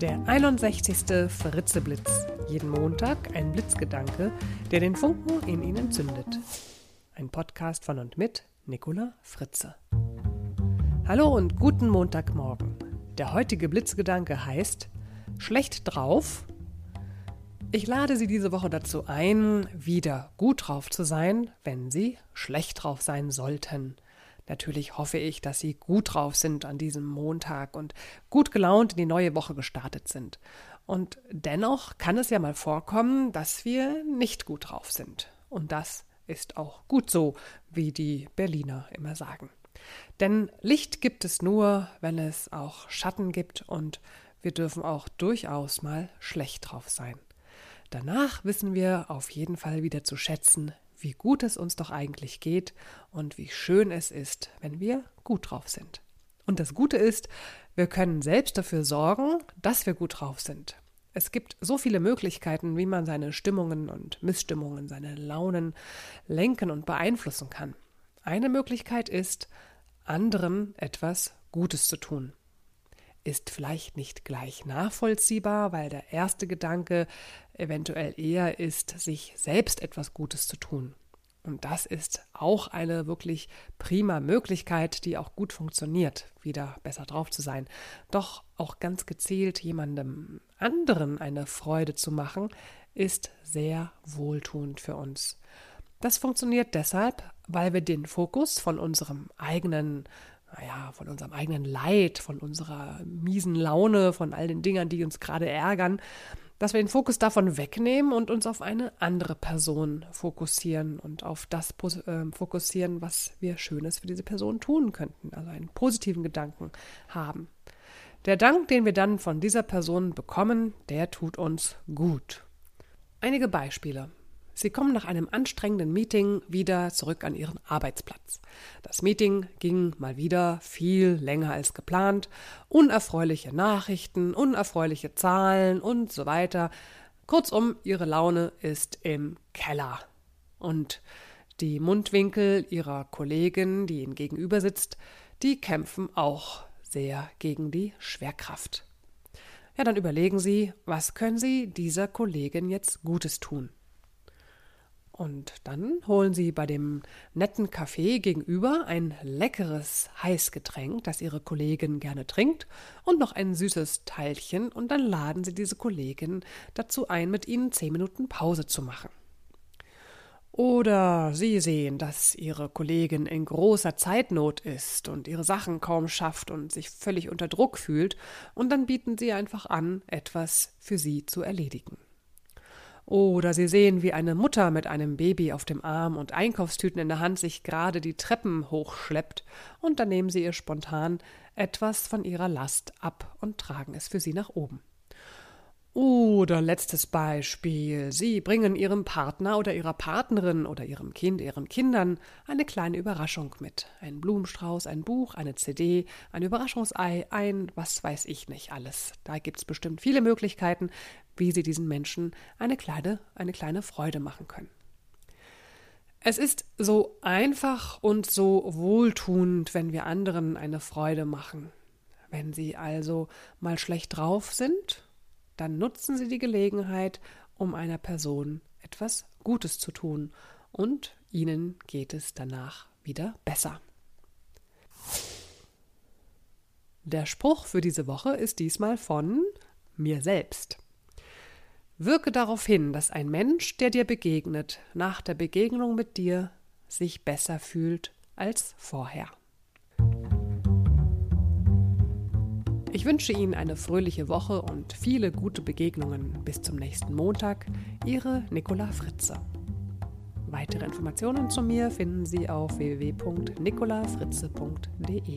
Der 61. Fritzeblitz. Jeden Montag ein Blitzgedanke, der den Funken in Ihnen zündet. Ein Podcast von und mit Nicola Fritze. Hallo und guten Montagmorgen. Der heutige Blitzgedanke heißt Schlecht drauf. Ich lade Sie diese Woche dazu ein, wieder gut drauf zu sein, wenn Sie schlecht drauf sein sollten. Natürlich hoffe ich, dass Sie gut drauf sind an diesem Montag und gut gelaunt in die neue Woche gestartet sind. Und dennoch kann es ja mal vorkommen, dass wir nicht gut drauf sind. Und das ist auch gut so, wie die Berliner immer sagen. Denn Licht gibt es nur, wenn es auch Schatten gibt und wir dürfen auch durchaus mal schlecht drauf sein. Danach wissen wir auf jeden Fall wieder zu schätzen, wie gut es uns doch eigentlich geht und wie schön es ist, wenn wir gut drauf sind. Und das Gute ist, wir können selbst dafür sorgen, dass wir gut drauf sind. Es gibt so viele Möglichkeiten, wie man seine Stimmungen und Missstimmungen, seine Launen lenken und beeinflussen kann. Eine Möglichkeit ist, anderen etwas Gutes zu tun. Ist vielleicht nicht gleich nachvollziehbar, weil der erste Gedanke eventuell eher ist, sich selbst etwas Gutes zu tun. Und das ist auch eine wirklich prima Möglichkeit, die auch gut funktioniert, wieder besser drauf zu sein. Doch auch ganz gezielt jemandem anderen eine Freude zu machen, ist sehr wohltuend für uns. Das funktioniert deshalb, weil wir den Fokus von unserem eigenen, naja, von unserem eigenen Leid, von unserer miesen Laune, von all den Dingern, die uns gerade ärgern, dass wir den Fokus davon wegnehmen und uns auf eine andere Person fokussieren und auf das äh, fokussieren, was wir Schönes für diese Person tun könnten, also einen positiven Gedanken haben. Der Dank, den wir dann von dieser Person bekommen, der tut uns gut. Einige Beispiele. Sie kommen nach einem anstrengenden Meeting wieder zurück an Ihren Arbeitsplatz. Das Meeting ging mal wieder viel länger als geplant. Unerfreuliche Nachrichten, unerfreuliche Zahlen und so weiter. Kurzum, Ihre Laune ist im Keller. Und die Mundwinkel Ihrer Kollegin, die Ihnen gegenüber sitzt, die kämpfen auch sehr gegen die Schwerkraft. Ja, dann überlegen Sie, was können Sie dieser Kollegin jetzt Gutes tun? Und dann holen Sie bei dem netten Café gegenüber ein leckeres Heißgetränk, das Ihre Kollegin gerne trinkt, und noch ein süßes Teilchen, und dann laden Sie diese Kollegin dazu ein, mit Ihnen zehn Minuten Pause zu machen. Oder Sie sehen, dass Ihre Kollegin in großer Zeitnot ist und ihre Sachen kaum schafft und sich völlig unter Druck fühlt, und dann bieten Sie einfach an, etwas für sie zu erledigen. Oder Sie sehen, wie eine Mutter mit einem Baby auf dem Arm und Einkaufstüten in der Hand sich gerade die Treppen hochschleppt, und dann nehmen Sie ihr spontan etwas von ihrer Last ab und tragen es für sie nach oben. Oder letztes Beispiel. Sie bringen Ihrem Partner oder Ihrer Partnerin oder Ihrem Kind, Ihren Kindern eine kleine Überraschung mit. Ein Blumenstrauß, ein Buch, eine CD, ein Überraschungsei, ein was weiß ich nicht alles. Da gibt es bestimmt viele Möglichkeiten, wie Sie diesen Menschen eine kleine, eine kleine Freude machen können. Es ist so einfach und so wohltuend, wenn wir anderen eine Freude machen. Wenn sie also mal schlecht drauf sind dann nutzen Sie die Gelegenheit, um einer Person etwas Gutes zu tun und Ihnen geht es danach wieder besser. Der Spruch für diese Woche ist diesmal von mir selbst. Wirke darauf hin, dass ein Mensch, der dir begegnet, nach der Begegnung mit dir sich besser fühlt als vorher. Ich wünsche Ihnen eine fröhliche Woche und viele gute Begegnungen. Bis zum nächsten Montag. Ihre Nicola Fritze. Weitere Informationen zu mir finden Sie auf www.nicolafritze.de.